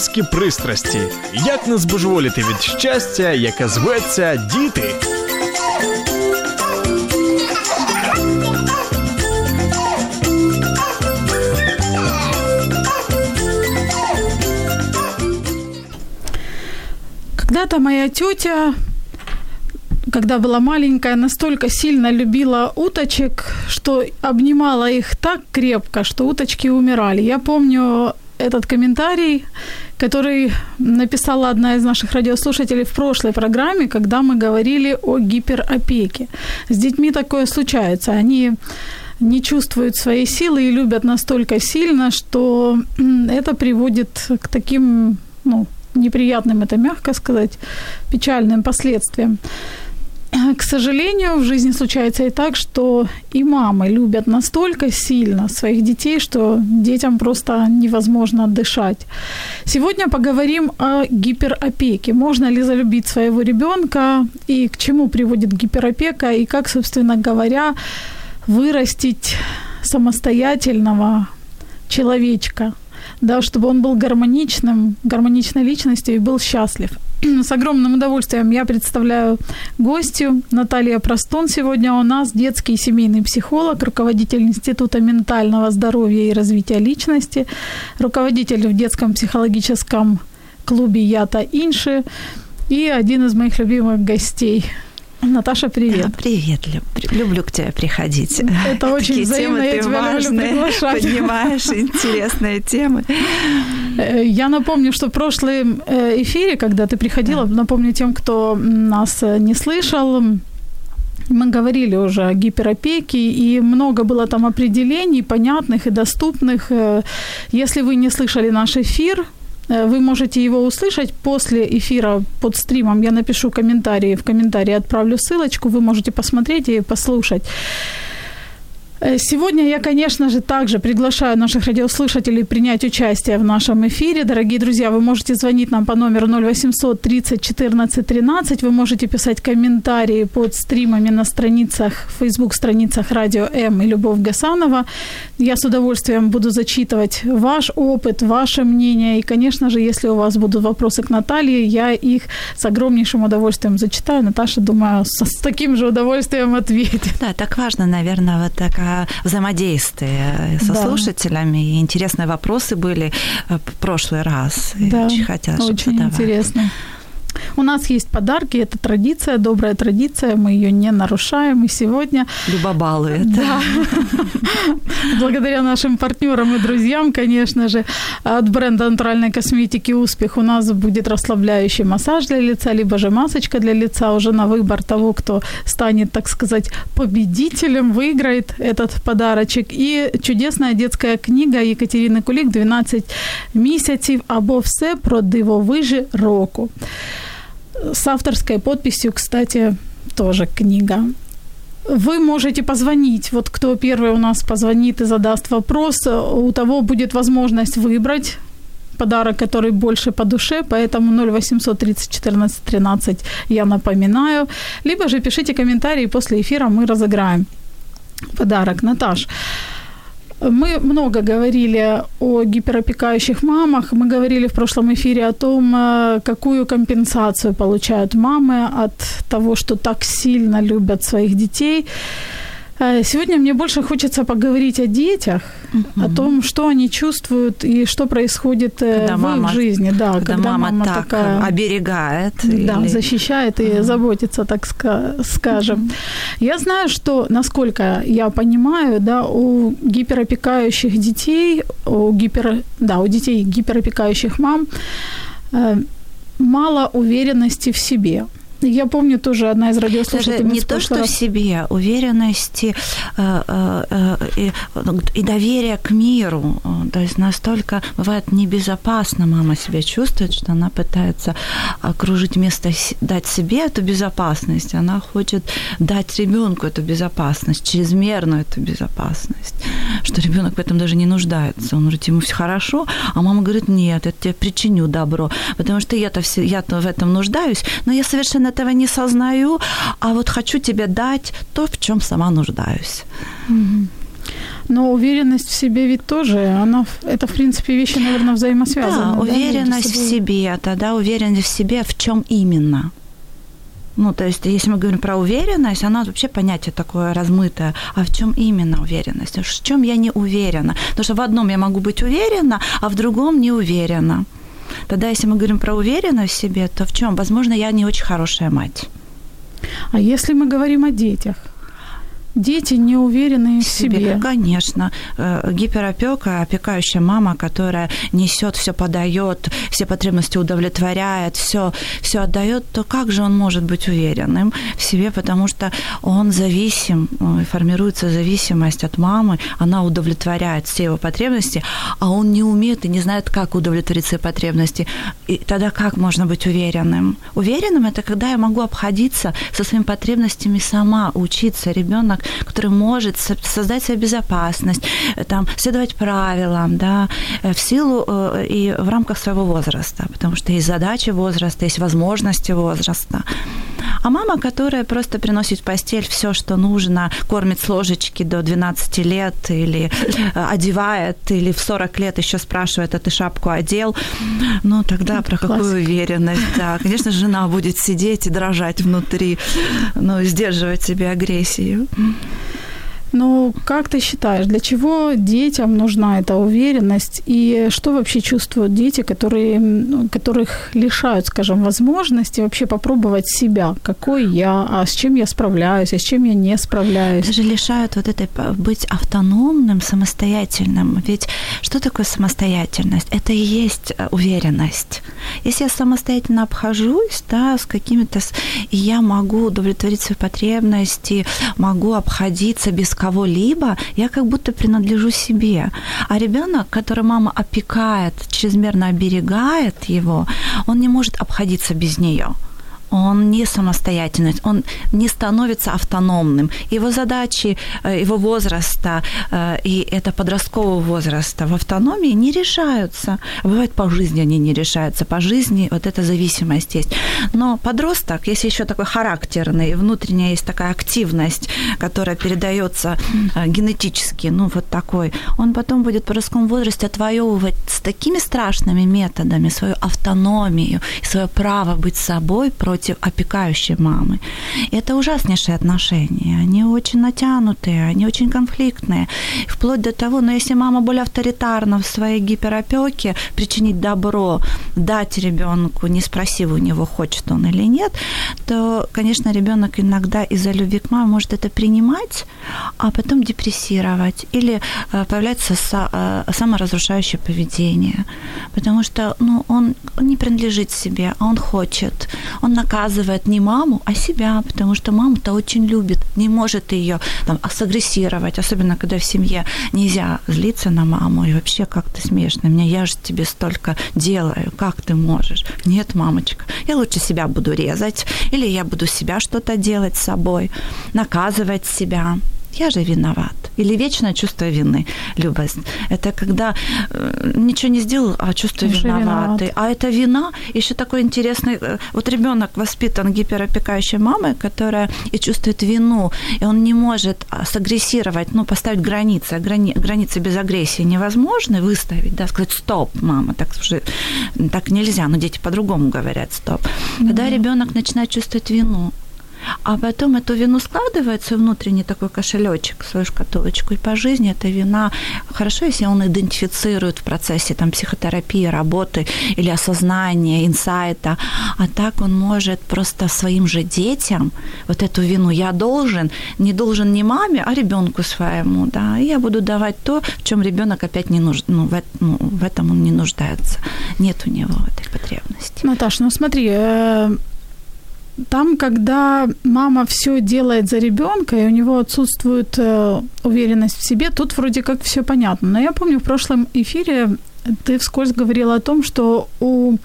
Мамські пристрасті. Як не збожеволіти від щастя, яке зветься діти. Когда-то моя тетя, когда была маленькая, настолько сильно любила уточек, что обнимала их так крепко, что уточки умирали. Я помню этот комментарий, который написала одна из наших радиослушателей в прошлой программе, когда мы говорили о гиперопеке. С детьми такое случается. Они не чувствуют своей силы и любят настолько сильно, что это приводит к таким, ну, неприятным, это мягко сказать, печальным последствиям. К сожалению, в жизни случается и так, что и мамы любят настолько сильно своих детей, что детям просто невозможно дышать. Сегодня поговорим о гиперопеке. Можно ли залюбить своего ребенка и к чему приводит гиперопека и как, собственно говоря, вырастить самостоятельного человечка, да, чтобы он был гармоничным, гармоничной личностью и был счастлив. С огромным удовольствием я представляю гостью Наталья Простон. Сегодня у нас детский семейный психолог, руководитель Института ментального здоровья и развития личности, руководитель в детском психологическом клубе «Ята Инши» и один из моих любимых гостей – Наташа, привет. Да, привет, Люб. Люблю к тебе приходить. Это очень Такие взаимно, темы я ты тебя важные, люблю приглашать. поднимаешь интересные темы. Э, Я напомню, что в прошлом э, эфире, когда ты приходила, да. напомню тем, кто нас э, не слышал, мы говорили уже о гиперопеке, и много было там определений, понятных и доступных. Если вы не слышали наш эфир, вы можете его услышать после эфира под стримом. Я напишу комментарии, в комментарии отправлю ссылочку, вы можете посмотреть и послушать. Сегодня я, конечно же, также приглашаю наших радиослушателей принять участие в нашем эфире. Дорогие друзья, вы можете звонить нам по номеру 0800 30 14 13. Вы можете писать комментарии под стримами на страницах, фейсбук-страницах Радио М и Любовь Гасанова. Я с удовольствием буду зачитывать ваш опыт, ваше мнение. И, конечно же, если у вас будут вопросы к Наталье, я их с огромнейшим удовольствием зачитаю. Наташа, думаю, с таким же удовольствием ответит. Да, так важно, наверное, вот такая взаимодействие со да. слушателями. И интересные вопросы были в прошлый раз. Да, очень хотела, очень интересно. У нас есть подарки, это традиция, добрая традиция, мы ее не нарушаем. И сегодня... Люба балует. Да. Благодаря нашим партнерам и друзьям, конечно же, от бренда натуральной косметики «Успех» у нас будет расслабляющий массаж для лица, либо же масочка для лица уже на выбор того, кто станет, так сказать, победителем, выиграет этот подарочек. И чудесная детская книга Екатерины Кулик «12 месяцев або все про дивовижі року». С авторской подписью, кстати, тоже книга. Вы можете позвонить, вот кто первый у нас позвонит и задаст вопрос, у того будет возможность выбрать подарок, который больше по душе, поэтому 0800 30 14 13 я напоминаю. Либо же пишите комментарии, после эфира мы разыграем подарок. Наташ, мы много говорили о гиперопекающих мамах. Мы говорили в прошлом эфире о том, какую компенсацию получают мамы от того, что так сильно любят своих детей. Сегодня мне больше хочется поговорить о детях, угу. о том, что они чувствуют и что происходит когда в мама, их жизни. Да, когда, когда мама, мама так такая, оберегает. Да, или... защищает и угу. заботится, так скажем. Угу. Я знаю, что, насколько я понимаю, да, у гиперопекающих детей, у, гипер, да, у детей гиперопекающих мам э, мало уверенности в себе. Я помню тоже одна из радиослушательниц. не то, что раз... в себе, уверенности э, э, э, и, и доверие к миру. То есть настолько бывает небезопасно мама себя чувствует, что она пытается окружить место, дать себе эту безопасность. Она хочет дать ребенку эту безопасность, чрезмерную эту безопасность, что ребенок в этом даже не нуждается. Он говорит, ему все хорошо, а мама говорит, нет, я тебе причиню добро, потому что я-то, все, я-то в этом нуждаюсь, но я совершенно этого не сознаю, а вот хочу тебе дать то, в чем сама нуждаюсь. Но уверенность в себе ведь тоже, она, это, в принципе, вещи, наверное, взаимосвязаны. Да, да уверенность в себе, тогда уверенность в себе в чем именно? Ну, то есть, если мы говорим про уверенность, она вообще понятие такое размытое. А в чем именно уверенность? В чем я не уверена? Потому что в одном я могу быть уверена, а в другом не уверена. Тогда, если мы говорим про уверенность в себе, то в чем? Возможно, я не очень хорошая мать. А если мы говорим о детях? Дети не уверены в себе. себе. Конечно. Э, гиперопека, опекающая мама, которая несет, все подает, все потребности удовлетворяет, все, все отдает, то как же он может быть уверенным в себе, потому что он зависим, э, формируется зависимость от мамы, она удовлетворяет все его потребности, а он не умеет и не знает, как удовлетворить свои потребности. И тогда как можно быть уверенным? Уверенным это когда я могу обходиться со своими потребностями сама, учиться. Ребенок который может создать себе безопасность, э, там, следовать правилам, да, э, в силу э, и в рамках своего возраста, потому что есть задачи возраста, есть возможности возраста. А мама, которая просто приносит в постель все, что нужно, кормит с ложечки до 12 лет или одевает, или в 40 лет еще спрашивает, а ты шапку одел, ну тогда про какую Классика. уверенность, да. Конечно, жена будет сидеть и дрожать внутри, ну, сдерживать себе агрессию. Ну, как ты считаешь, для чего детям нужна эта уверенность? И что вообще чувствуют дети, которые, ну, которых лишают, скажем, возможности вообще попробовать себя? Какой я? А с чем я справляюсь? А с чем я не справляюсь? Даже лишают вот этой быть автономным, самостоятельным. Ведь что такое самостоятельность? Это и есть э, уверенность. Если я самостоятельно обхожусь, да, с какими-то... Я могу удовлетворить свои потребности, могу обходиться без кого-либо, я как будто принадлежу себе. А ребенок, который мама опекает, чрезмерно оберегает его, он не может обходиться без нее он не самостоятельный, он не становится автономным. Его задачи, э, его возраста э, и это подросткового возраста в автономии не решаются. Бывает, по жизни они не решаются. По жизни вот эта зависимость есть. Но подросток, если еще такой характерный, внутренняя есть такая активность, которая передается э, генетически, ну вот такой, он потом будет в подростковом возрасте отвоевывать с такими страшными методами свою автономию свое право быть собой против против опекающей мамы. Это ужаснейшие отношения. Они очень натянутые, они очень конфликтные. Вплоть до того, но ну, если мама более авторитарна в своей гиперопеке, причинить добро, дать ребенку, не спросив у него, хочет он или нет, то, конечно, ребенок иногда из-за любви к маме может это принимать, а потом депрессировать или э, появляется э, саморазрушающее поведение. Потому что ну, он не принадлежит себе, а он хочет. Он наказывает не маму, а себя, потому что мама-то очень любит, не может ее там, сагрессировать, особенно когда в семье нельзя злиться на маму, и вообще как ты смеешь на меня, я же тебе столько делаю, как ты можешь? Нет, мамочка, я лучше себя буду резать, или я буду себя что-то делать с собой, наказывать себя я же виноват. Или вечное чувство вины, любость. Это когда э, ничего не сделал, а чувство виноватый. Виноват. А это вина еще такой интересный... Э, вот ребенок воспитан гиперопекающей мамой, которая и чувствует вину, и он не может а, сагрессировать, ну, поставить границы. Грани... Границы без агрессии невозможно выставить, да, сказать «стоп, мама», так, уже, так нельзя, но дети по-другому говорят «стоп». Когда mm-hmm. ребенок начинает чувствовать вину, а потом эту вину складывает свой внутренний такой кошелечек, свою шкатулочку, и по жизни эта вина, хорошо, если он идентифицирует в процессе там, психотерапии, работы или осознания, инсайта, а так он может просто своим же детям вот эту вину я должен, не должен не маме, а ребенку своему, да, и я буду давать то, в чем ребенок опять не нужд... ну, в, ну, в этом он не нуждается, нет у него этой потребности. Наташа, ну смотри, э, там, когда мама все делает за ребенка, и у него отсутствует э, уверенность в себе, тут вроде как все понятно. Но я помню в прошлом эфире ты вскользь говорила о том, что у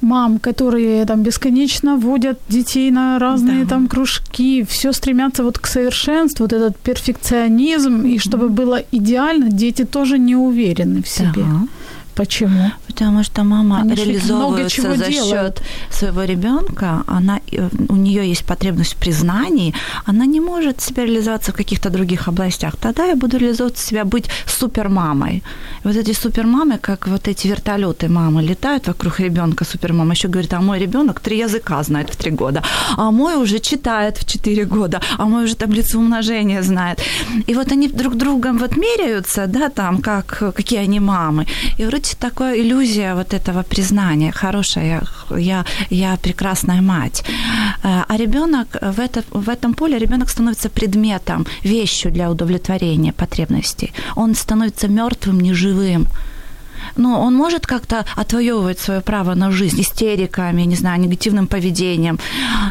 мам, которые там бесконечно водят детей на разные да. там кружки, все стремятся вот к совершенству, вот этот перфекционизм, mm-hmm. и чтобы было идеально, дети тоже не уверены в себе. Да. Почему? Потому что мама Они реализовывается за счет своего ребенка, она, э, у нее есть потребность в признании, она не может себя реализоваться в каких-то других областях. Тогда я буду реализовывать себя быть супермамой. И вот эти супермамы, как вот эти вертолеты мамы, летают вокруг ребенка супермама, еще говорит, а мой ребенок три языка знает в три года, а мой уже читает в четыре года, а мой уже таблицу умножения знает. И вот они друг другом вот меряются, да, там, как, какие они мамы. И вроде быть такая иллюзия вот этого признания, хорошая, я, я прекрасная мать. Э, а ребенок в, это, в этом поле ребенок становится предметом, вещью для удовлетворения потребностей. Он становится мертвым, неживым ну, он может как-то отвоевывать свое право на жизнь истериками, не знаю, негативным поведением,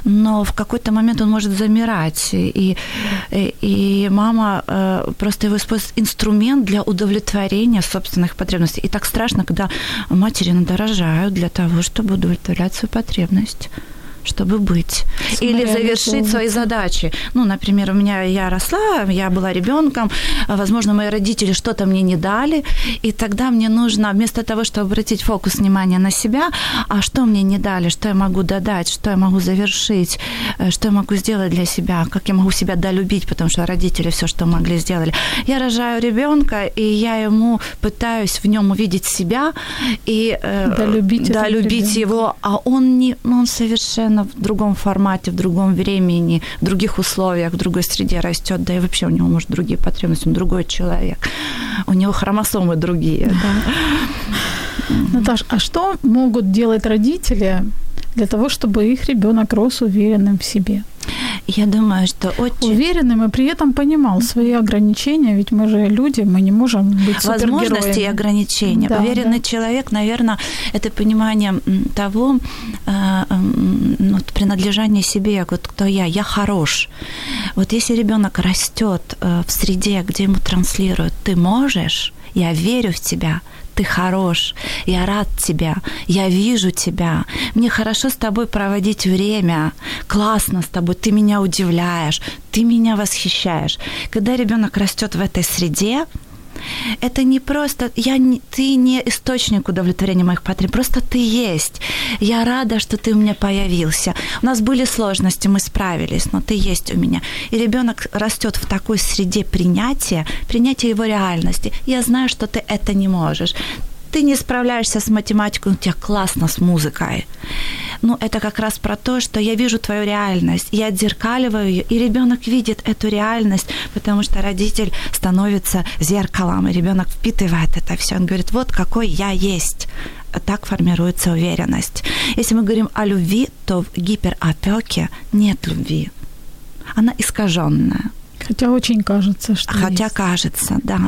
но в какой-то момент он может замирать, и, и, и мама э, просто его использует инструмент для удовлетворения собственных потребностей. И так страшно, когда матери надорожают для того, чтобы удовлетворять свою потребность чтобы быть. Или завершить свои задачи. Ну, например, у меня я росла, я была ребенком, возможно, мои родители что-то мне не дали, и тогда мне нужно, вместо того, чтобы обратить фокус внимания на себя, а что мне не дали, что я могу додать, что я могу завершить, э, что я могу сделать для себя, как я могу себя долюбить, потому что родители все, что могли, сделали. Я рожаю ребенка, и я ему пытаюсь в нем увидеть себя и э, долюбить, долюбить его, а он не, он совершенно совершенно в другом формате, в другом времени, в других условиях, в другой среде растет, да и вообще у него, может, другие потребности, он другой человек. У него хромосомы другие. Да. Наташ, а что могут делать родители для того, чтобы их ребенок рос уверенным в себе? Я думаю, что очень... Уверенным и при этом понимал свои ограничения, ведь мы же люди, мы не можем быть Возможности и ограничения. Да, Уверенный да. человек, наверное, это понимание того, э, вот, принадлежание себе, вот кто я, я хорош. Вот если ребенок растет э, в среде, где ему транслируют, ты можешь, я верю в тебя, ты хорош, я рад тебя, я вижу тебя, мне хорошо с тобой проводить время, классно с тобой, ты меня удивляешь, ты меня восхищаешь. Когда ребенок растет в этой среде, это не просто, я не, ты не источник удовлетворения моих потребностей, просто ты есть. Я рада, что ты у меня появился. У нас были сложности, мы справились, но ты есть у меня. И ребенок растет в такой среде принятия, принятия его реальности. Я знаю, что ты это не можешь ты не справляешься с математикой, у тебя классно с музыкой. Ну, это как раз про то, что я вижу твою реальность, я отзеркаливаю ее, и ребенок видит эту реальность, потому что родитель становится зеркалом, и ребенок впитывает это все. Он говорит, вот какой я есть. Так формируется уверенность. Если мы говорим о любви, то в гиперопеке нет любви. Она искаженная. Хотя очень кажется, что Хотя есть. кажется, да.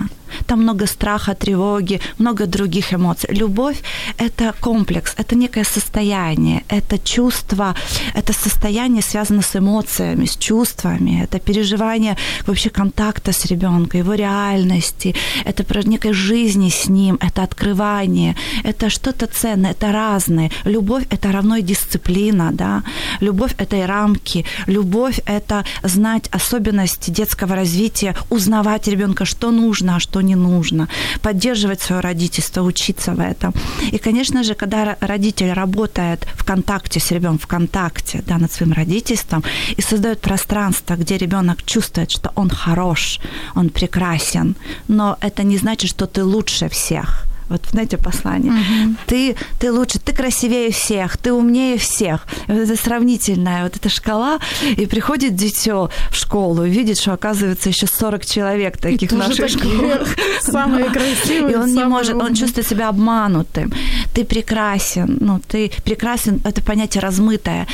Там много страха, тревоги, много других эмоций. Любовь – это комплекс, это некое состояние, это чувство, это состояние связано с эмоциями, с чувствами, это переживание вообще контакта с ребенком, его реальности, это про некой жизни с ним, это открывание, это что-то ценное, это разное. Любовь – это равно и дисциплина, да. Любовь – это и рамки. Любовь – это знать особенности детского развития, узнавать ребенка, что нужно, а что не нужно, поддерживать свое родительство, учиться в этом. И, конечно же, когда родитель работает в контакте с ребенком, в контакте да, над своим родительством и создает пространство, где ребенок чувствует, что он хорош, он прекрасен, но это не значит, что ты лучше всех – вот знаете послание. Угу. Ты, ты лучше, ты красивее всех, ты умнее всех. И вот это сравнительная вот эта шкала, и приходит дитё в школу, видит, что оказывается еще 40 человек таких в нашей школе. Самые красивые. И он не может, он чувствует себя обманутым. Ты прекрасен, ну, ты прекрасен, это понятие размытое.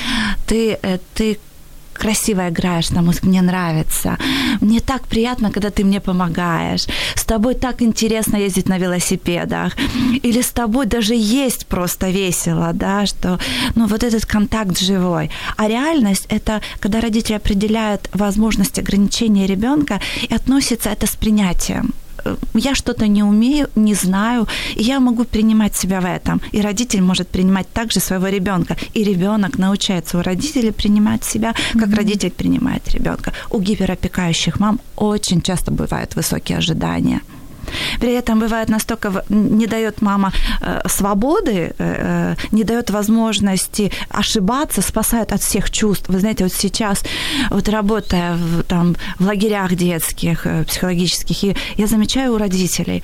Ты, э, ты красиво играешь на музыке, мне нравится. Мне так приятно, когда ты мне помогаешь. С тобой так интересно ездить на велосипедах. Или с тобой даже есть просто весело, да, что, ну, вот этот контакт живой. А реальность – это когда родители определяют возможность ограничения ребенка и относятся это с принятием я что-то не умею, не знаю, и я могу принимать себя в этом. И родитель может принимать также своего ребенка. И ребенок научается у родителей принимать себя, как mm-hmm. родитель принимает ребенка. У гиперопекающих мам очень часто бывают высокие ожидания. При этом бывает настолько не дает мама э, свободы, э, э, не дает возможности ошибаться, спасает от всех чувств. Вы знаете, вот сейчас, вот работая в, там, в лагерях детских, психологических, и я замечаю у родителей,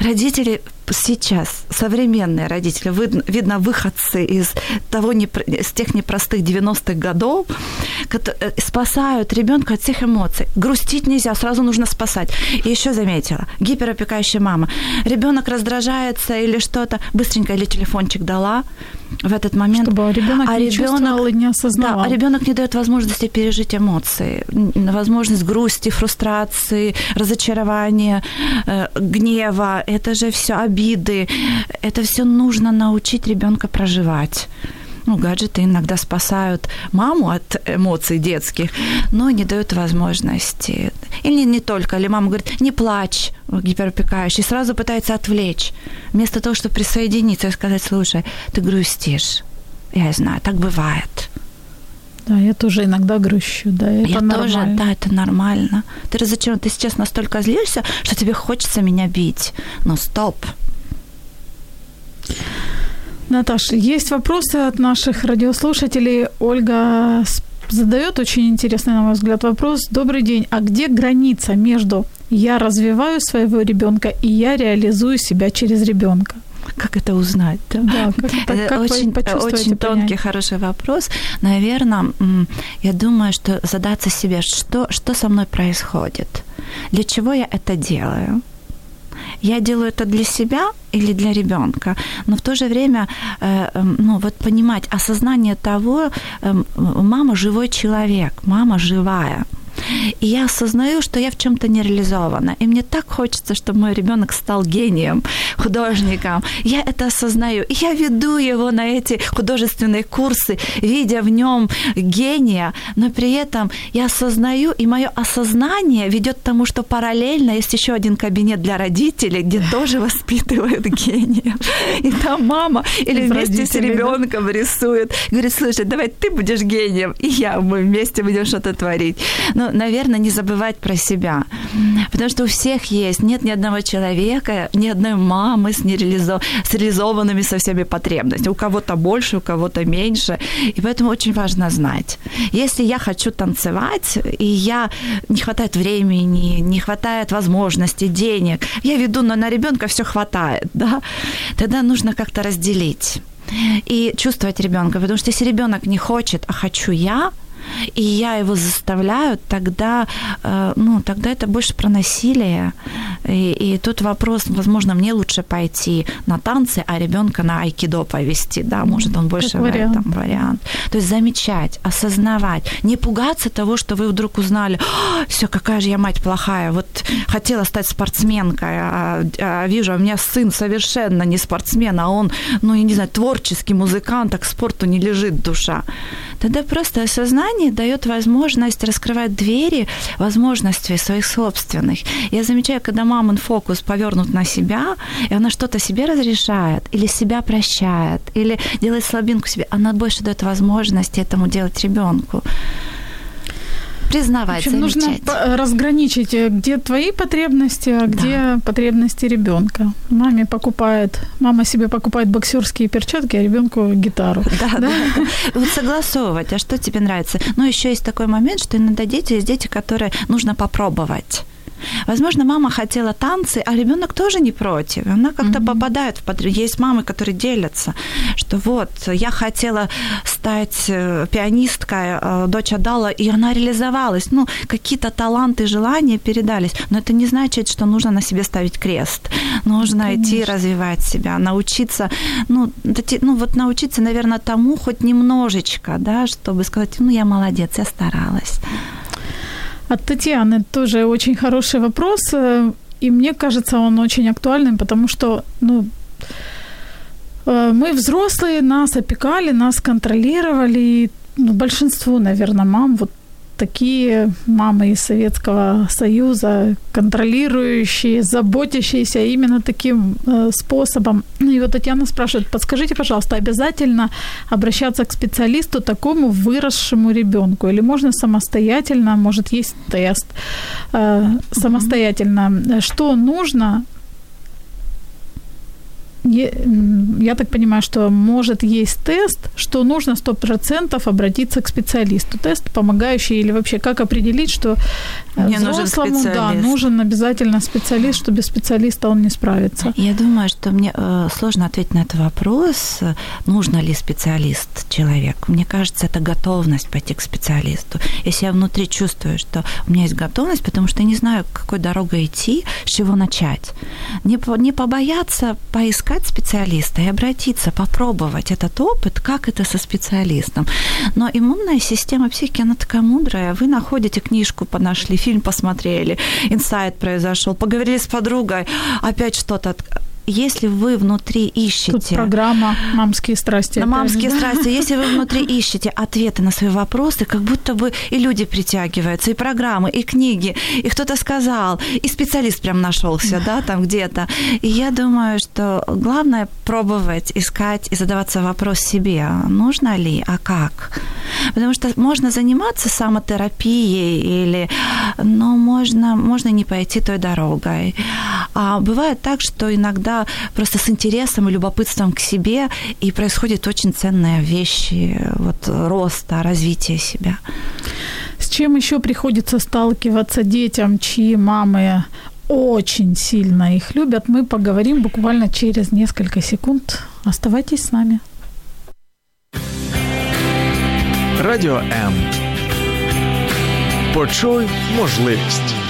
родители сейчас современные родители, видно, видно выходцы из, того, из тех непростых 90-х годов, спасают ребенка от всех эмоций. Грустить нельзя, сразу нужно спасать. И еще заметила, гиперопекающая мама. Ребенок раздражается или что-то, быстренько или телефончик дала, в этот момент. Чтобы ребенок а не ребенок, и не осознавал. Да, а ребенок не дает возможности пережить эмоции, возможность грусти, фрустрации, разочарования, э, гнева. Это же все обиды. Это все нужно научить ребенка проживать ну, гаджеты иногда спасают маму от эмоций детских, но не дают возможности. Или не только. Или мама говорит, не плачь, гиперопекающий, и сразу пытается отвлечь. Вместо того, чтобы присоединиться и сказать, слушай, ты грустишь. Я знаю, так бывает. Да, я тоже иногда грущу, да, это я нормально. тоже, да, это нормально. Ты разочарован, ты сейчас настолько злишься, что тебе хочется меня бить. Но стоп. Наташа, есть вопросы от наших радиослушателей. Ольга задает очень интересный, на мой взгляд, вопрос. Добрый день. А где граница между я развиваю своего ребенка и я реализую себя через ребенка? Как это узнать? Да, да как, это, как очень, очень тонкий, хороший вопрос. Наверное, я думаю, что задаться себе, что, что со мной происходит, для чего я это делаю, я делаю это для себя или для ребенка, но в то же время, э, эм, ну вот понимать осознание того, эм, мама живой человек, мама живая. И я осознаю, что я в чем-то не реализована. И мне так хочется, чтобы мой ребенок стал гением, художником. Я это осознаю. И я веду его на эти художественные курсы, видя в нем гения, но при этом я осознаю, и мое осознание ведет к тому, что параллельно есть еще один кабинет для родителей, где тоже воспитывают гения. И там мама или вместе с ребенком рисует. Говорит, слушай, давай ты будешь гением, и я, мы вместе будем что-то творить. Но наверное, не забывать про себя. Потому что у всех есть, нет ни одного человека, ни одной мамы с, нереализо... с реализованными со всеми потребностями. У кого-то больше, у кого-то меньше. И поэтому очень важно знать. Если я хочу танцевать, и я не хватает времени, не хватает возможностей, денег, я веду, но на ребенка все хватает, да, тогда нужно как-то разделить и чувствовать ребенка, потому что если ребенок не хочет, а хочу я, и я его заставляю, тогда, э, ну, тогда это больше про насилие. И, и тут вопрос, возможно, мне лучше пойти на танцы, а ребенка на айкидо повести, да, может, он больше как вариант. этом вариант. То есть замечать, осознавать, не пугаться того, что вы вдруг узнали, все, какая же я мать плохая, вот хотела стать спортсменкой, а, а вижу, а у меня сын совершенно не спортсмен, а он, ну, я не знаю, творческий музыкант, так к спорту не лежит душа. Тогда просто осознание дает возможность раскрывать двери возможностей своих собственных. Я замечаю, когда мамин фокус повернут на себя, и она что-то себе разрешает, или себя прощает, или делает слабинку себе, она больше дает возможность этому делать ребенку признавать, общем, нужно разграничить, э, где твои потребности, а где да. потребности ребенка. Маме покупает, мама себе покупает боксерские перчатки, а ребенку гитару. Да, да. да. Вот согласовывать, а что тебе нравится. Но еще есть такой момент, что иногда дети есть дети, которые нужно попробовать. Возможно, мама хотела танцы, а ребенок тоже не против. Она как-то mm-hmm. попадает в подряд. Есть мамы, которые делятся, что вот, я хотела стать э, пианисткой, э, дочь отдала, и она реализовалась. Ну, какие-то таланты, желания передались. Но это не значит, что нужно на себе ставить крест. Нужно Конечно. идти развивать себя, научиться, ну, ну вот научиться, наверное, тому хоть немножечко, да, чтобы сказать, ну я молодец, я старалась. От Татьяны тоже очень хороший вопрос, э, и мне кажется, он очень актуальным, потому что, ну, э, мы взрослые, нас опекали, нас контролировали, ну, большинство, наверное, мам вот такие мамы из Советского Союза, контролирующие, заботящиеся именно таким э, способом. И вот Татьяна спрашивает, подскажите, пожалуйста, обязательно обращаться к специалисту такому выросшему ребенку? Или можно самостоятельно, может есть тест э, самостоятельно, что нужно я так понимаю, что может есть тест, что нужно 100% обратиться к специалисту. Тест, помогающий или вообще как определить, что э, Мне взрослому нужен да, нужен обязательно специалист, что без специалиста он не справится. Я думаю, что мне э, сложно ответить на этот вопрос, нужно ли специалист человеку. Мне кажется, это готовность пойти к специалисту. Если я внутри чувствую, что у меня есть готовность, потому что я не знаю, какой дорогой идти, с чего начать. Не, не побояться поискать поискать специалиста и обратиться, попробовать этот опыт, как это со специалистом. Но иммунная система психики, она такая мудрая. Вы находите книжку, нашли, фильм посмотрели, инсайт произошел, поговорили с подругой, опять что-то если вы внутри ищете... Тут программа «Мамские страсти». На «Мамские да? страсти». Если вы внутри ищете ответы на свои вопросы, как будто бы и люди притягиваются, и программы, и книги, и кто-то сказал, и специалист прям нашелся, да, там где-то. И я думаю, что главное пробовать, искать и задаваться вопрос себе, нужно ли, а как? Потому что можно заниматься самотерапией или, но можно, можно не пойти той дорогой. А бывает так, что иногда просто с интересом и любопытством к себе, и происходит очень ценная вещь вот, роста, развития себя. С чем еще приходится сталкиваться детям, чьи мамы очень сильно их любят, мы поговорим буквально через несколько секунд. Оставайтесь с нами. Радіо М. Почуй можливість.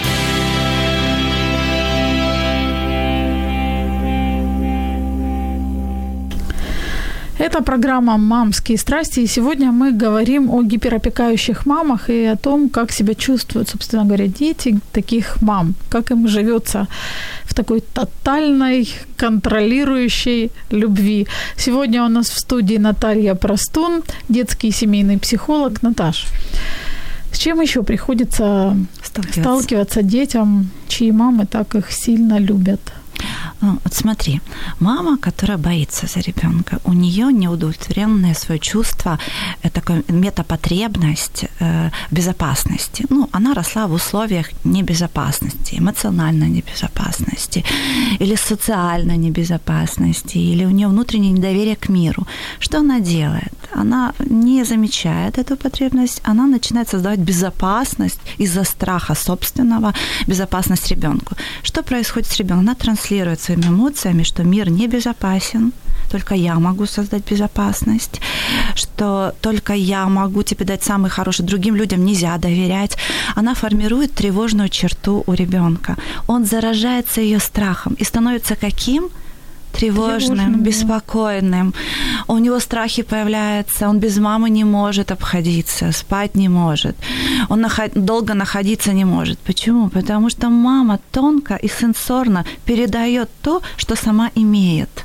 Это программа «Мамские страсти», и сегодня мы говорим о гиперопекающих мамах и о том, как себя чувствуют, собственно говоря, дети таких мам, как им живется в такой тотальной, контролирующей любви. Сегодня у нас в студии Наталья Простун, детский семейный психолог. Наташ, с чем еще приходится сталкиваться, сталкиваться детям, чьи мамы так их сильно любят? Ну, вот смотри, мама, которая боится за ребенка, у нее неудовлетворенное свое чувство, э, такая метапотребность э, безопасности. Ну, она росла в условиях небезопасности, эмоциональной небезопасности, или социальной небезопасности, или у нее внутреннее недоверие к миру. Что она делает? Она не замечает эту потребность, она начинает создавать безопасность из-за страха собственного, безопасность ребенку. Что происходит с ребенком? Она транслирует своими эмоциями, что мир небезопасен, только я могу создать безопасность, что только я могу тебе дать самый хороший, другим людям нельзя доверять. Она формирует тревожную черту у ребенка. Он заражается ее страхом и становится каким? Тревожным, тревожным беспокойным. У него страхи появляются, он без мамы не может обходиться, спать не может, он наход... долго находиться не может. Почему? Потому что мама тонко и сенсорно передает то, что сама имеет.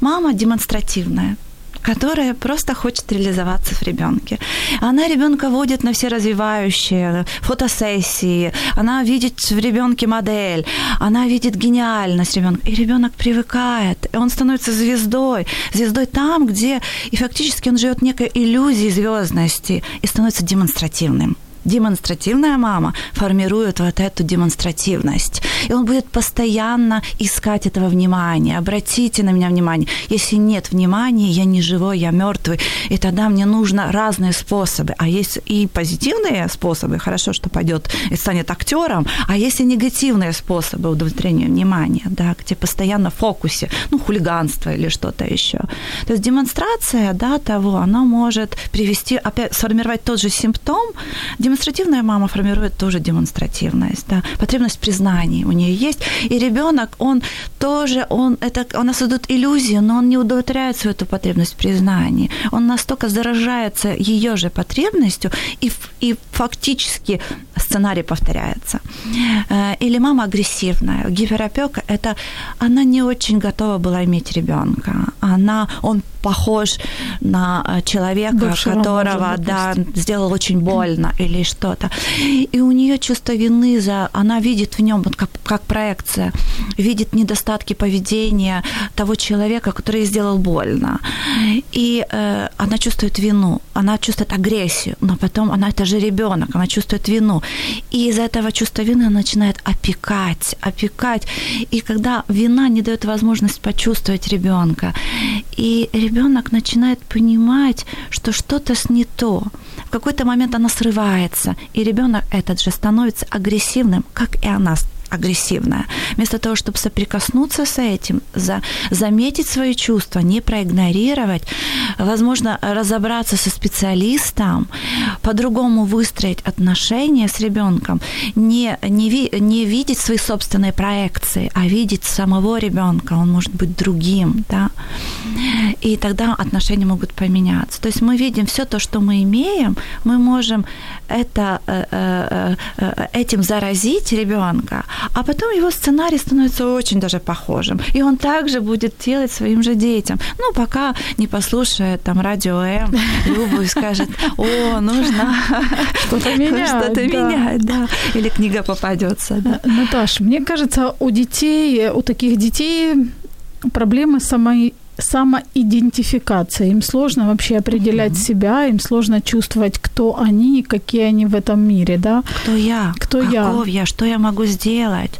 Мама демонстративная – которая просто хочет реализоваться в ребенке. Она ребенка водит на все развивающие фотосессии, она видит в ребенке модель, она видит гениальность ребенка, и ребенок привыкает, и он становится звездой, звездой там, где и фактически он живет некой иллюзией звездности и становится демонстративным демонстративная мама формирует вот эту демонстративность. И он будет постоянно искать этого внимания. Обратите на меня внимание. Если нет внимания, я не живой, я мертвый. И тогда мне нужно разные способы. А есть и позитивные способы, хорошо, что пойдет и станет актером, а есть и негативные способы удовлетворения внимания, да, где постоянно в фокусе, ну, хулиганство или что-то еще. То есть демонстрация, да, того, она может привести, опять сформировать тот же симптом, демонстрация демонстративная мама формирует тоже демонстративность, да, потребность признания у нее есть, и ребенок, он тоже, он, это, у нас идут иллюзии, но он не удовлетворяет свою эту потребность признания, он настолько заражается ее же потребностью, и, и фактически сценарий повторяется. Э, или мама агрессивная, гиперопека, это она не очень готова была иметь ребенка, она, он похож на э, человека, Бывшего которого мужа, да, сделал очень больно или что-то. И у нее чувство вины за... Она видит в нем, вот как, как проекция, видит недостатки поведения того человека, который ей сделал больно. И э, она чувствует вину, она чувствует агрессию, но потом она это же ребенок, она чувствует вину. И из-за этого чувства вины она начинает опекать, опекать. И когда вина не дает возможность почувствовать ребенка, и ребенок начинает понимать, что что-то с не то. В какой-то момент она срывается, и ребенок этот же становится агрессивным, как и она агрессивная. Вместо того, чтобы соприкоснуться с этим, за, заметить свои чувства, не проигнорировать, возможно, разобраться со специалистом, по-другому выстроить отношения с ребенком, не, не, ви, не видеть свои собственные проекции, а видеть самого ребенка, он может быть другим, да, и тогда отношения могут поменяться. То есть мы видим все то, что мы имеем, мы можем это, э, э, э, этим заразить ребенка, а потом его сценарий становится очень даже похожим. И он также будет делать своим же детям. Ну, пока не послушает там радио М, Любу и скажет, о, нужно что-то менять. Что-то да. менять, да. Или книга попадется. Да. Наташ, мне кажется, у детей, у таких детей проблемы самой самоидентификация. Им сложно вообще определять mm-hmm. себя, им сложно чувствовать, кто они, какие они в этом мире, да? Кто я? Кто Каков я? я? Что я могу сделать?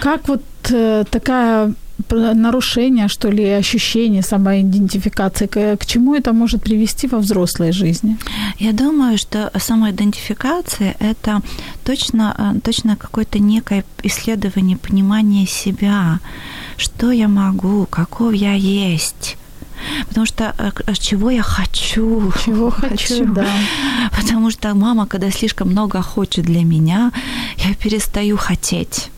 Как вот э, такая нарушение, что ли, ощущение самоидентификации, к, к чему это может привести во взрослой жизни? Я думаю, что самоидентификация – это точно, э, точно какое-то некое исследование, понимание себя, что я могу, каков я есть. Потому что э, чего я хочу? Чего хочу, да. Потому что мама, когда слишком много хочет для меня, я перестаю хотеть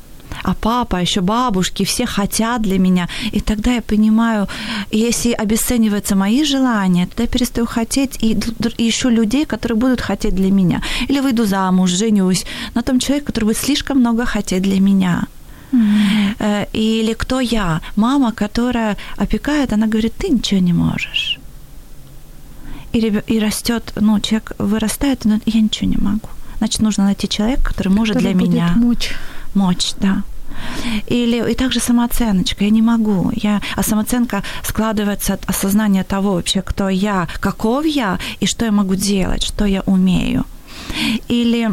а папа, еще бабушки, все хотят для меня. И тогда я понимаю, если обесцениваются мои желания, тогда я перестаю хотеть и ищу людей, которые будут хотеть для меня. Или выйду замуж, женюсь на том человеке, который будет слишком много хотеть для меня. Mm-hmm. Или кто я? Мама, которая опекает, она говорит, ты ничего не можешь. И, и растет, ну, человек вырастает, но я ничего не могу. Значит, нужно найти человека, который может который для меня мочь. мочь, да. Или и также самооценочка. Я не могу. Я, а самооценка складывается от осознания того вообще, кто я, каков я и что я могу делать, что я умею. Или,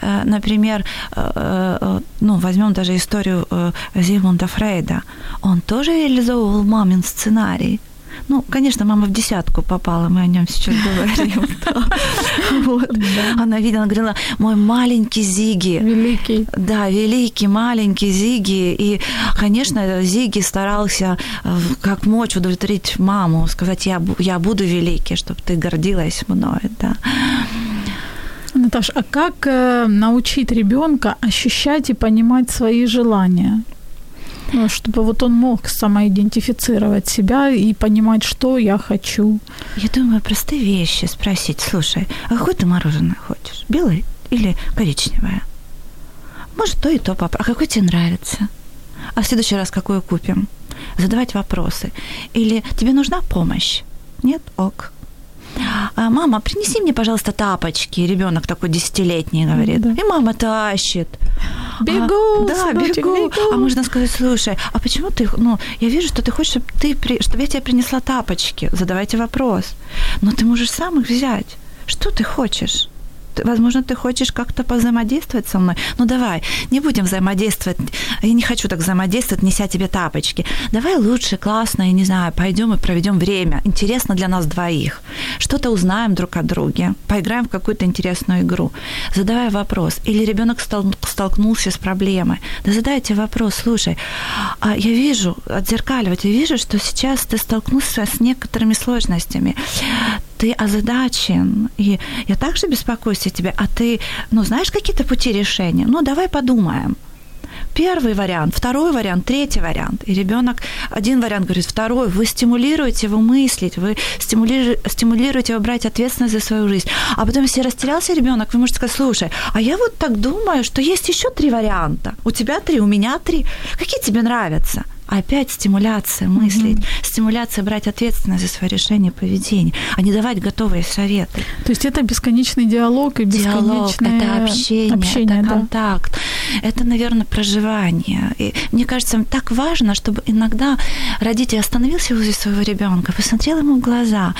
э, например, э, э, ну, возьмем даже историю Зигмунда Фрейда. Он тоже реализовывал мамин сценарий. Ну, конечно, мама в десятку попала, мы о нем сейчас говорим. Вот. Она видела, она говорила, мой маленький Зиги. Великий. Да, великий, маленький Зиги. И, конечно, Зиги старался как мочь удовлетворить маму, сказать, я, я буду великий, чтобы ты гордилась мной. Да. Наташ, а как э, научить ребенка ощущать и понимать свои желания? Ну, чтобы вот он мог самоидентифицировать себя и понимать, что я хочу. Я думаю, простые вещи спросить. Слушай, а какое ты мороженое хочешь? Белое или коричневое? Может, то и то, папа. А какой тебе нравится? А в следующий раз какое купим? Задавать вопросы. Или тебе нужна помощь? Нет? Ок. А, мама, принеси мне, пожалуйста, тапочки. Ребенок такой десятилетний говорит. Да. И мама тащит. Бегу, а, да, бегу. бегу. А можно сказать, слушай, а почему ты, ну, я вижу, что ты хочешь, чтобы, ты, чтобы я тебе принесла тапочки. Задавайте вопрос. Но ты можешь сам их взять. Что ты хочешь? Возможно, ты хочешь как-то позаимодействовать со мной. Ну давай, не будем взаимодействовать. Я не хочу так взаимодействовать, неся тебе тапочки. Давай лучше, классно, я не знаю, пойдем и проведем время. Интересно для нас двоих. Что-то узнаем друг о друге. Поиграем в какую-то интересную игру. Задавай вопрос. Или ребенок столкнулся с проблемой. Да задайте вопрос. Слушай, а я вижу, отзеркаливать, я вижу, что сейчас ты столкнулся с некоторыми сложностями ты озадачен, и я также беспокоюсь о тебе, а ты, ну, знаешь какие-то пути решения? Ну, давай подумаем первый вариант, второй вариант, третий вариант. И ребенок один вариант говорит, второй, вы стимулируете его мыслить, вы стимулируете, стимулируете его брать ответственность за свою жизнь. А потом, если растерялся ребенок, вы можете сказать, слушай, а я вот так думаю, что есть еще три варианта. У тебя три, у меня три. Какие тебе нравятся? Опять стимуляция мыслить, mm-hmm. стимуляция брать ответственность за свое решение поведения, а не давать готовые советы. То есть это бесконечный диалог и диалог, это общение, общение это да. Это, наверное, проживание. И мне кажется, так важно, чтобы иногда родитель остановился возле своего ребенка, посмотрел ему в глаза,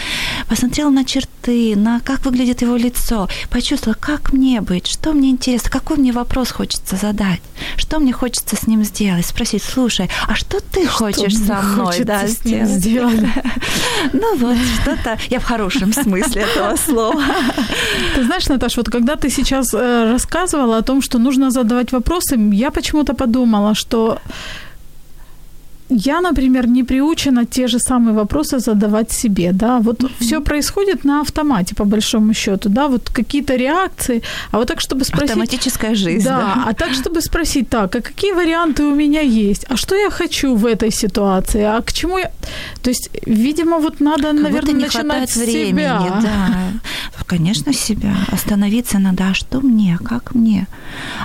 посмотрел на черты, на как выглядит его лицо, почувствовал, как мне быть, что мне интересно, какой мне вопрос хочется задать, что мне хочется с ним сделать, спросить, слушай, а что что ты хочешь что со мной да, сделать? Ну вот, что-то, я в хорошем смысле этого слова. Ты знаешь, Наташа, вот когда ты сейчас э, рассказывала о том, что нужно задавать вопросы, я почему-то подумала, что я, например, не приучена те же самые вопросы задавать себе, да, вот mm-hmm. все происходит на автомате, по большому счету, да, вот какие-то реакции, а вот так, чтобы спросить... Автоматическая жизнь, да. да. а так, чтобы спросить, так, а какие варианты у меня есть, а что я хочу в этой ситуации, а к чему я... То есть, видимо, вот надо, как наверное, не начинать с времени, себя. да. Конечно, себя. Остановиться надо, а что мне, как мне,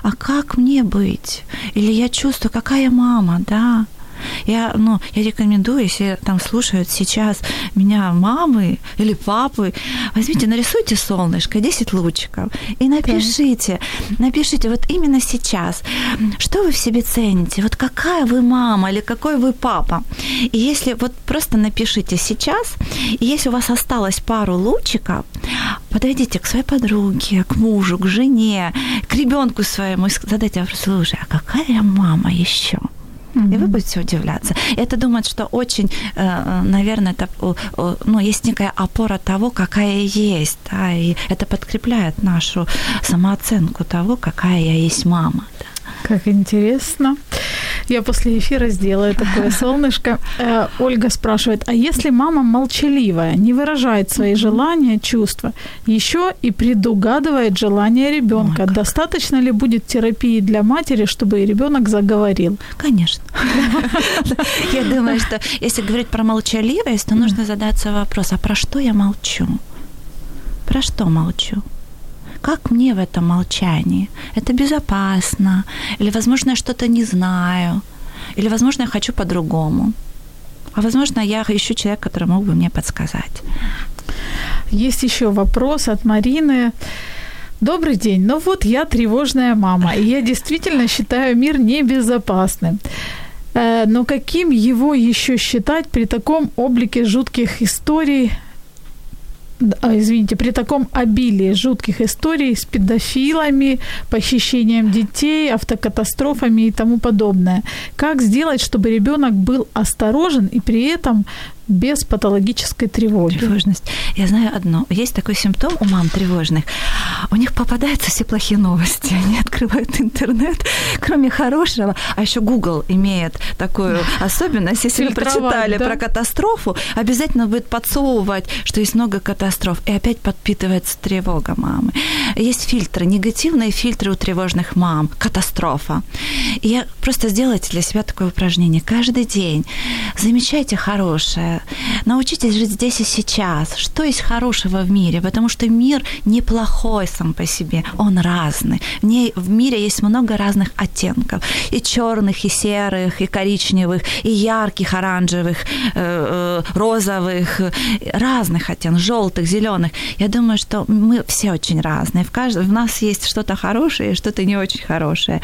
а как мне быть? Или я чувствую, какая мама, да, я, ну, я рекомендую, если там слушают сейчас меня мамы или папы, возьмите, нарисуйте солнышко, 10 лучиков и напишите, напишите вот именно сейчас, что вы в себе цените, вот какая вы мама или какой вы папа. И если вот просто напишите сейчас, и если у вас осталось пару лучиков, подойдите к своей подруге, к мужу, к жене, к ребенку своему и задайте вопрос, слушай, а какая мама еще? Mm-hmm. И вы будете удивляться. Это думать, что очень, э, наверное, это, ну, есть некая опора того, какая есть, да, и это подкрепляет нашу самооценку того, какая я есть мама. Да. Как интересно. Я после эфира сделаю такое солнышко. Э, Ольга спрашивает, а если мама молчаливая, не выражает свои желания, чувства, еще и предугадывает желание ребенка, достаточно ли будет терапии для матери, чтобы ребенок заговорил? Конечно. Я думаю, что если говорить про молчаливость, то нужно задаться вопрос, а про что я молчу? Про что молчу? Как мне в этом молчании? Это безопасно? Или, возможно, я что-то не знаю? Или, возможно, я хочу по-другому? А, возможно, я ищу человека, который мог бы мне подсказать. Есть еще вопрос от Марины. Добрый день. Ну вот я тревожная мама, и я действительно считаю мир небезопасным. Э, но каким его еще считать при таком облике жутких историй, извините, при таком обилии жутких историй с педофилами, похищением детей, автокатастрофами и тому подобное. Как сделать, чтобы ребенок был осторожен и при этом без патологической тревоги. Тревожность. Я знаю одно. Есть такой симптом у мам тревожных. У них попадаются все плохие новости. Они открывают интернет, кроме хорошего. А еще Google имеет такую особенность. Если вы прочитали да? про катастрофу, обязательно будет подсовывать, что есть много катастроф. И опять подпитывается тревога мамы. Есть фильтры, негативные фильтры у тревожных мам. Катастрофа. И я просто сделайте для себя такое упражнение. Каждый день замечайте хорошее, научитесь жить здесь и сейчас. Что есть хорошего в мире? Потому что мир неплохой сам по себе, он разный. В, ней, в мире есть много разных оттенков. И черных, и серых, и коричневых, и ярких, оранжевых, э, э, розовых, разных оттенков, желтых, зеленых. Я думаю, что мы все очень разные. В, каждом, в нас есть что-то хорошее и что-то не очень хорошее.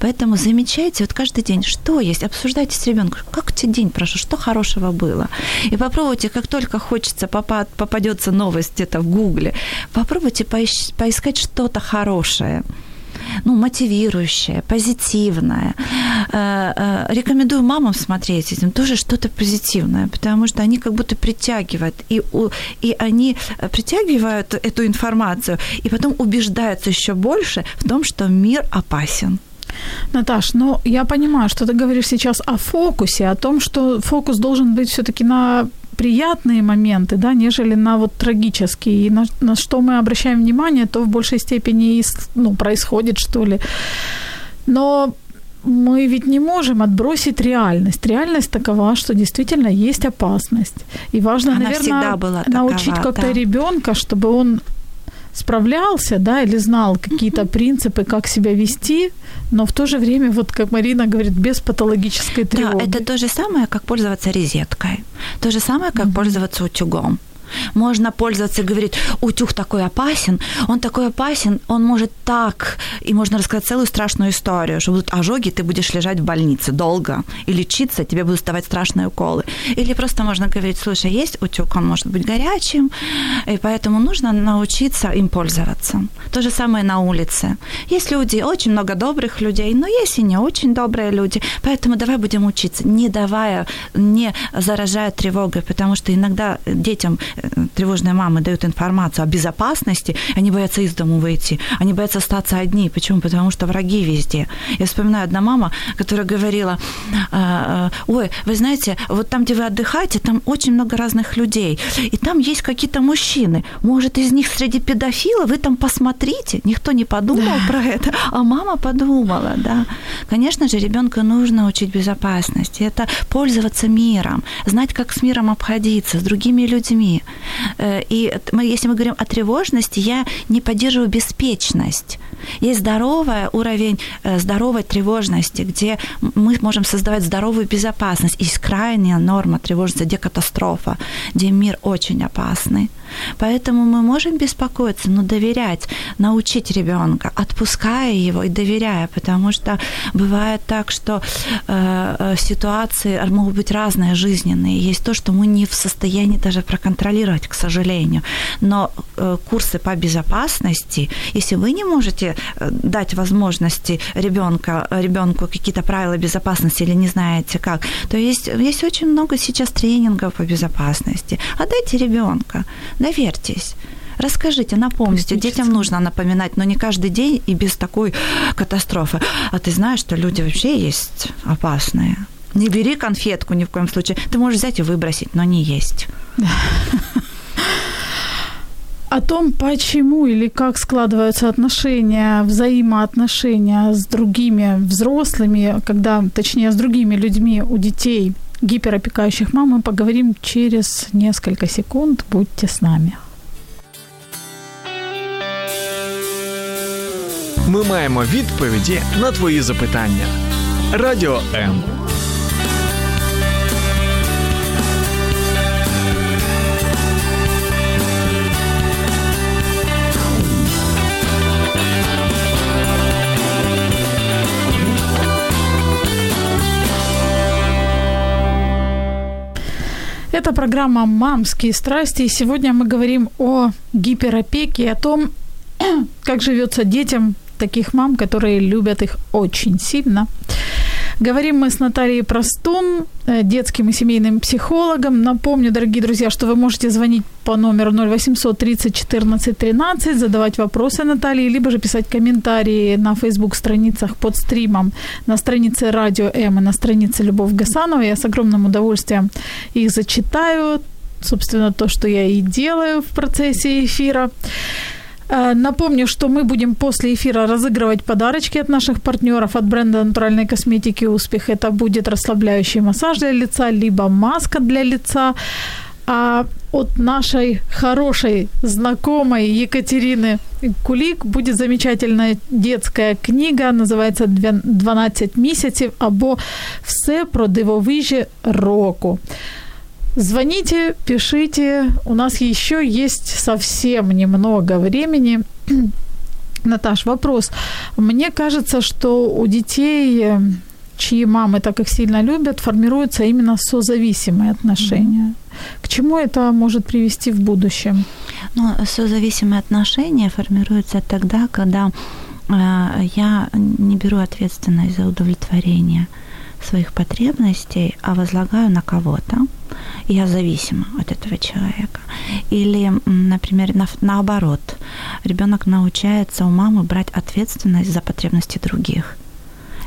Поэтому замечайте вот каждый день, что есть, обсуждайте с ребенком, как у тебя день прошел, что хорошего было. И попробуйте, как только хочется, попадется новость где-то в Гугле, попробуйте поискать что-то хорошее ну, мотивирующее, позитивное. Э, э, рекомендую мамам смотреть этим тоже что-то позитивное, потому что они как будто притягивают, и, и они притягивают эту информацию, и потом убеждаются еще больше в том, что мир опасен. Наташ, ну я понимаю, что ты говоришь сейчас о фокусе, о том, что фокус должен быть все-таки на приятные моменты, да, нежели на вот трагические. И на, на что мы обращаем внимание, то в большей степени ну, происходит, что ли. Но мы ведь не можем отбросить реальность. Реальность такова, что действительно есть опасность. И важно, Она наверное, была научить такова, как-то да. ребенка, чтобы он справлялся, да, или знал какие-то принципы, как себя вести, но в то же время, вот как Марина говорит, без патологической тревоги. Да, это то же самое, как пользоваться розеткой. То же самое, как mm-hmm. пользоваться утюгом. Можно пользоваться и говорить, утюг такой опасен, он такой опасен, он может так, и можно рассказать целую страшную историю, что будут ожоги, ты будешь лежать в больнице долго, и лечиться, тебе будут ставать страшные уколы. Или просто можно говорить, слушай, есть утюг, он может быть горячим, и поэтому нужно научиться им пользоваться. То же самое на улице. Есть люди, очень много добрых людей, но есть и не очень добрые люди, поэтому давай будем учиться, не давая, не заражая тревогой, потому что иногда детям тревожные мамы дают информацию о безопасности, они боятся из дому выйти, они боятся остаться одни. Почему? Потому что враги везде. Я вспоминаю одна мама, которая говорила, «А, ой, вы знаете, вот там, где вы отдыхаете, там очень много разных людей, и там есть какие-то мужчины. Может, из них среди педофилов вы там посмотрите. Никто не подумал да. про это, а мама подумала, да. Конечно же, ребенка нужно учить безопасности. Это пользоваться миром, знать, как с миром обходиться, с другими людьми. Э, и мы, если мы говорим о тревожности, я не поддерживаю беспечность. Есть здоровый уровень э, здоровой тревожности, где мы можем создавать здоровую безопасность. Есть крайняя норма тревожности, где катастрофа, где мир очень опасный. Поэтому мы можем беспокоиться, но доверять, научить ребенка, отпуская его и доверяя, потому что бывает так, что э, ситуации могут быть разные жизненные. Есть то, что мы не в состоянии даже проконтролировать, к сожалению. Но э, курсы по безопасности, если вы не можете э, дать возможности ребенка, ребенку какие-то правила безопасности или не знаете как, то есть, есть очень много сейчас тренингов по безопасности. Отдайте ребенка доверьтесь. Расскажите, напомните. Детям нужно напоминать, но не каждый день и без такой катастрофы. А ты знаешь, что люди вообще есть опасные. Не бери конфетку ни в коем случае. Ты можешь взять и выбросить, но не есть. О том, почему или как складываются отношения, взаимоотношения с другими взрослыми, когда, точнее, с другими людьми у детей – гиперопекающих мам мы поговорим через несколько секунд. Будьте с нами. Ми маємо відповіді на твої запитання. Радіо М. Это программа «Мамские страсти», и сегодня мы говорим о гиперопеке, о том, как живется детям таких мам, которые любят их очень сильно. Говорим мы с Натальей Простун, э, детским и семейным психологом. Напомню, дорогие друзья, что вы можете звонить по номеру 0800 30 14 13, задавать вопросы Наталье, либо же писать комментарии на Facebook-страницах под стримом на странице Радио М и на странице Любовь Гасанова. Я с огромным удовольствием их зачитаю. Собственно, то, что я и делаю в процессе эфира. Э, напомню, что мы будем после эфира разыгрывать подарочки от наших партнеров от бренда натуральной косметики «Успех». Это будет расслабляющий массаж для лица, либо маска для лица. А от нашей хорошей знакомой Екатерины Кулик будет замечательная детская книга, называется «12 месяцев» або «Все про дивовижі року». Звоните, пишите. У нас еще есть совсем немного времени. Наташ, вопрос. Мне кажется, что у детей, чьи мамы так их сильно любят, формируются именно созависимые отношения. Mm-hmm. К чему это может привести в будущем? Ну, созависимые отношения формируются тогда, когда э, я не беру ответственность за удовлетворение своих потребностей, а возлагаю на кого-то я зависима от этого человека. Или, например, на, наоборот, ребенок научается у мамы брать ответственность за потребности других.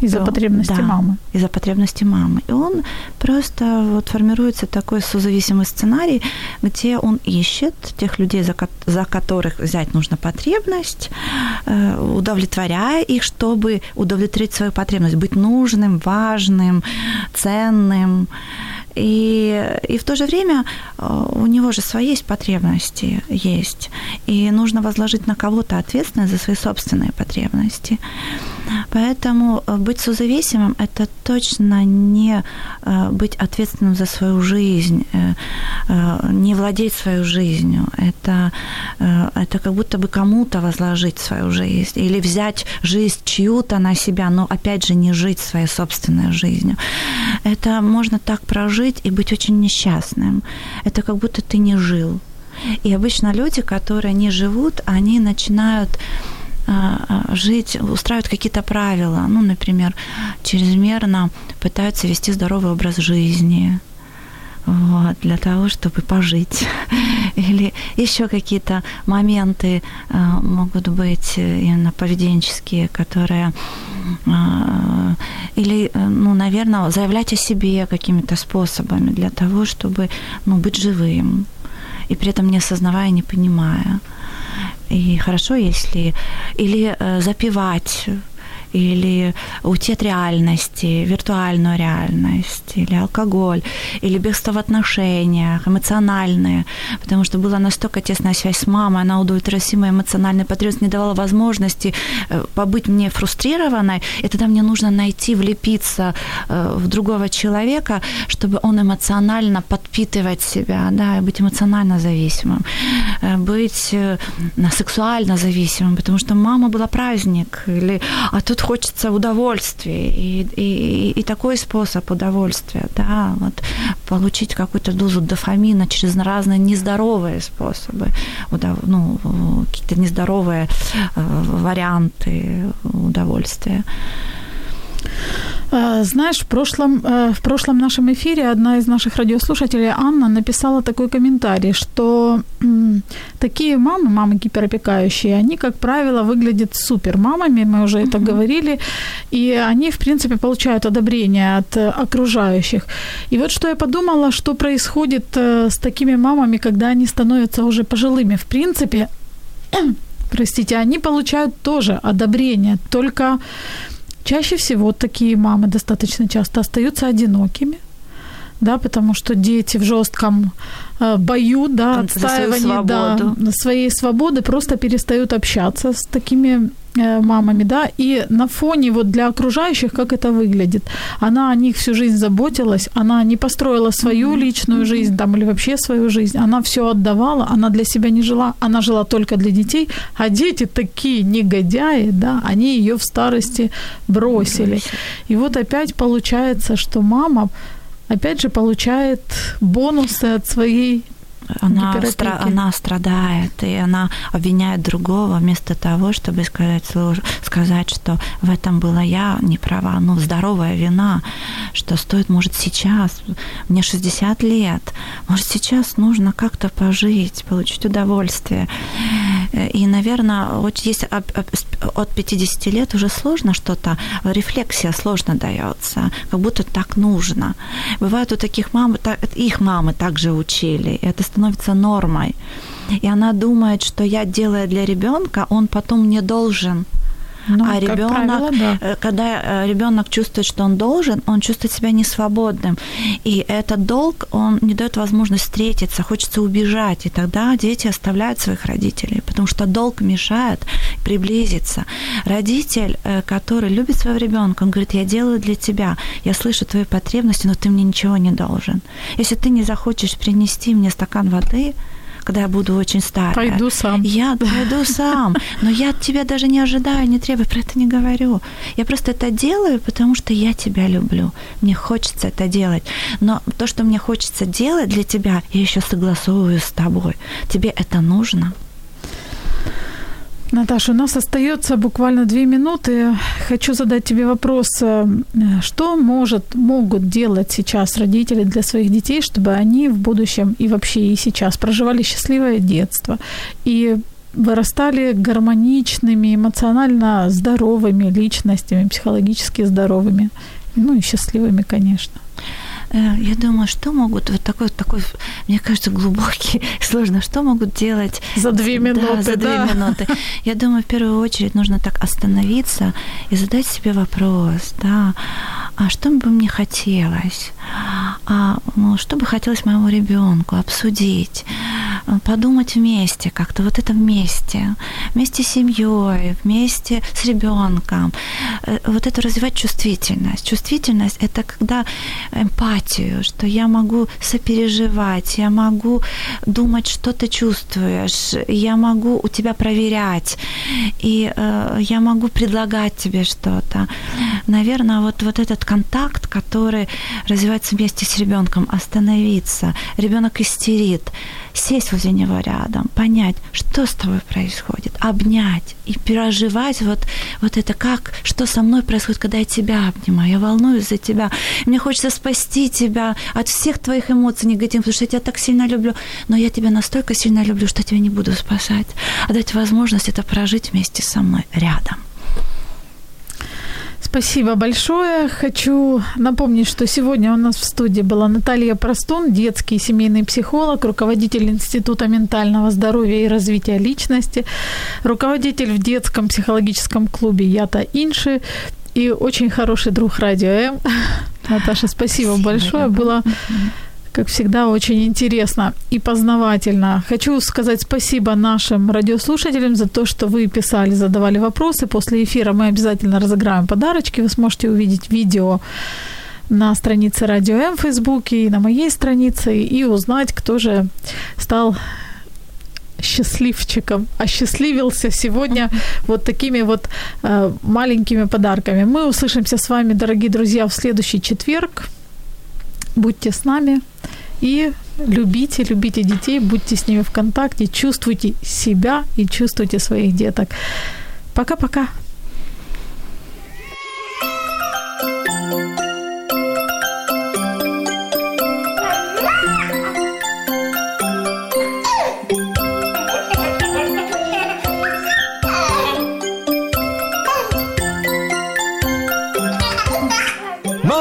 Из-за потребности да, мамы. Из-за потребности мамы. И он просто вот формируется такой созависимый сценарий, где он ищет тех людей, за, за которых взять нужно потребность, э, удовлетворяя их, чтобы удовлетворить свою потребность, быть нужным, важным, ценным. И, и в то же время э, у него же свои есть потребности, есть. И нужно возложить на кого-то ответственность за свои собственные потребности. Поэтому э, быть созависимым – это точно не э, быть ответственным за свою жизнь, не владеть свою жизнью. Это, это как будто бы кому-то возложить свою жизнь или взять жизнь чью-то на себя, но опять же не жить своей собственной жизнью. Это можно так прожить, жить и быть очень несчастным. Это как будто ты не жил. И обычно люди, которые не живут, они начинают жить, устраивают какие-то правила. Ну, например, чрезмерно пытаются вести здоровый образ жизни, вот, для того, чтобы пожить. Или еще какие-то моменты э, могут быть именно поведенческие, которые э, или, ну, наверное, заявлять о себе какими-то способами для того, чтобы ну, быть живым, и при этом не осознавая, не понимая. И хорошо, если... Или э, запивать или уйти от реальности, виртуальную реальность, или алкоголь, или бегство в отношениях, эмоциональные, потому что была настолько тесная связь с мамой, она удовлетворила эмоциональный потребность, не давала возможности э, побыть мне фрустрированной, и тогда мне нужно найти, влепиться э, в другого человека, чтобы он эмоционально подпитывать себя, да, быть эмоционально зависимым, э, быть сексуально зависимым, потому что мама была праздник, или, а тут тут хочется удовольствия, и, и, и такой способ удовольствия, да, вот получить какую-то дозу дофамина через разные нездоровые способы, ну, какие-то нездоровые э, варианты удовольствия. Э, знаешь, в прошлом, э, в прошлом нашем эфире одна из наших радиослушателей, Анна, написала такой комментарий, что такие мамы, мамы гиперопекающие, они, как правило, выглядят супер мамами, мы уже это mm-hmm. говорили, и они, в принципе, получают одобрение от э, окружающих. И вот что я подумала, что происходит с такими мамами, когда они становятся уже пожилыми. В принципе, простите, они получают тоже одобрение, только Чаще всего такие мамы достаточно часто остаются одинокими, да, потому что дети в жестком э, бою, да, отстаивании да, своей свободы просто перестают общаться с такими мамами, да, и на фоне вот для окружающих, как это выглядит. Она о них всю жизнь заботилась, она не построила свою личную жизнь там или вообще свою жизнь, она все отдавала, она для себя не жила, она жила только для детей, а дети такие негодяи, да, они ее в старости бросили. И вот опять получается, что мама опять же получает бонусы от своей она, стра- она страдает, и она обвиняет другого вместо того, чтобы сказать, сказать, что в этом была я не права, ну, здоровая вина, что стоит, может, сейчас, мне 60 лет, может, сейчас нужно как-то пожить, получить удовольствие. И, наверное, вот есть от 50 лет уже сложно что-то, рефлексия сложно дается, как будто так нужно. Бывает у таких мам, их мамы также учили, это становится нормой. И она думает, что я делаю для ребенка, он потом не должен ну, а ребенок, да. Э, когда э, ребенок чувствует, что он должен, он чувствует себя несвободным. И этот долг, он не дает возможность встретиться, хочется убежать. И тогда дети оставляют своих родителей, потому что долг мешает приблизиться. Родитель, э, который любит своего ребенка, он говорит, я делаю для тебя, я слышу твои потребности, но ты мне ничего не должен. Если ты не захочешь принести мне стакан воды, когда я буду очень старая. Пойду сам. Я пойду сам. Но я от тебя даже не ожидаю, не требую, про это не говорю. Я просто это делаю, потому что я тебя люблю. Мне хочется это делать. Но то, что мне хочется делать для тебя, я еще согласовываю с тобой. Тебе это нужно? Наташа, у нас остается буквально две минуты. Хочу задать тебе вопрос. Э, что может, могут делать сейчас родители для своих детей, чтобы они в будущем и вообще и сейчас проживали счастливое детство и вырастали гармоничными, эмоционально здоровыми личностями, психологически здоровыми, ну и счастливыми, конечно. Э, я думаю, что могут вот такой, такой, мне кажется, глубокий, сложно, что могут делать за две минуты, да, за две да. минуты. Я думаю, в первую очередь нужно так остановиться и задать себе вопрос, да, а что бы мне хотелось, а ну, что бы хотелось моему ребенку обсудить, подумать вместе, как-то вот это вместе, вместе с семьей, вместе с ребенком, э, вот это развивать чувствительность. Чувствительность это когда эмпатию, что я могу сопереживать, я могу думать, что ты чувствуешь, я могу у тебя проверять, и э, я могу предлагать тебе что-то. Наверное, вот, вот этот контакт, который развивается вместе с ребенком, остановиться. Ребенок истерит, сесть возле него рядом, понять, что с тобой происходит, обнять и переживать вот, вот это, как, что со мной происходит, когда я тебя обнимаю, я волнуюсь за тебя, мне хочется спасти тебя от всех твоих эмоций негативных, потому что я тебя так сильно люблю, но я тебя настолько сильно люблю, что тебя не буду спасать, а дать возможность это прожить вместе со мной рядом. Спасибо большое. Хочу напомнить, что сегодня у нас в студии была Наталья Простун, детский семейный психолог, руководитель Института ментального здоровья и развития личности, руководитель в детском психологическом клубе Ята Инши и очень хороший друг Радио М. Наташа, спасибо, спасибо большое. Было как всегда, очень интересно и познавательно. Хочу сказать спасибо нашим радиослушателям за то, что вы писали, задавали вопросы. После эфира мы обязательно разыграем подарочки. Вы сможете увидеть видео на странице Радио М в Фейсбуке и на моей странице и узнать, кто же стал счастливчиком, осчастливился сегодня вот такими вот э, маленькими подарками. Мы услышимся с вами, дорогие друзья, в следующий четверг. Будьте с нами и любите, любите детей, будьте с ними в контакте, чувствуйте себя и чувствуйте своих деток. Пока-пока.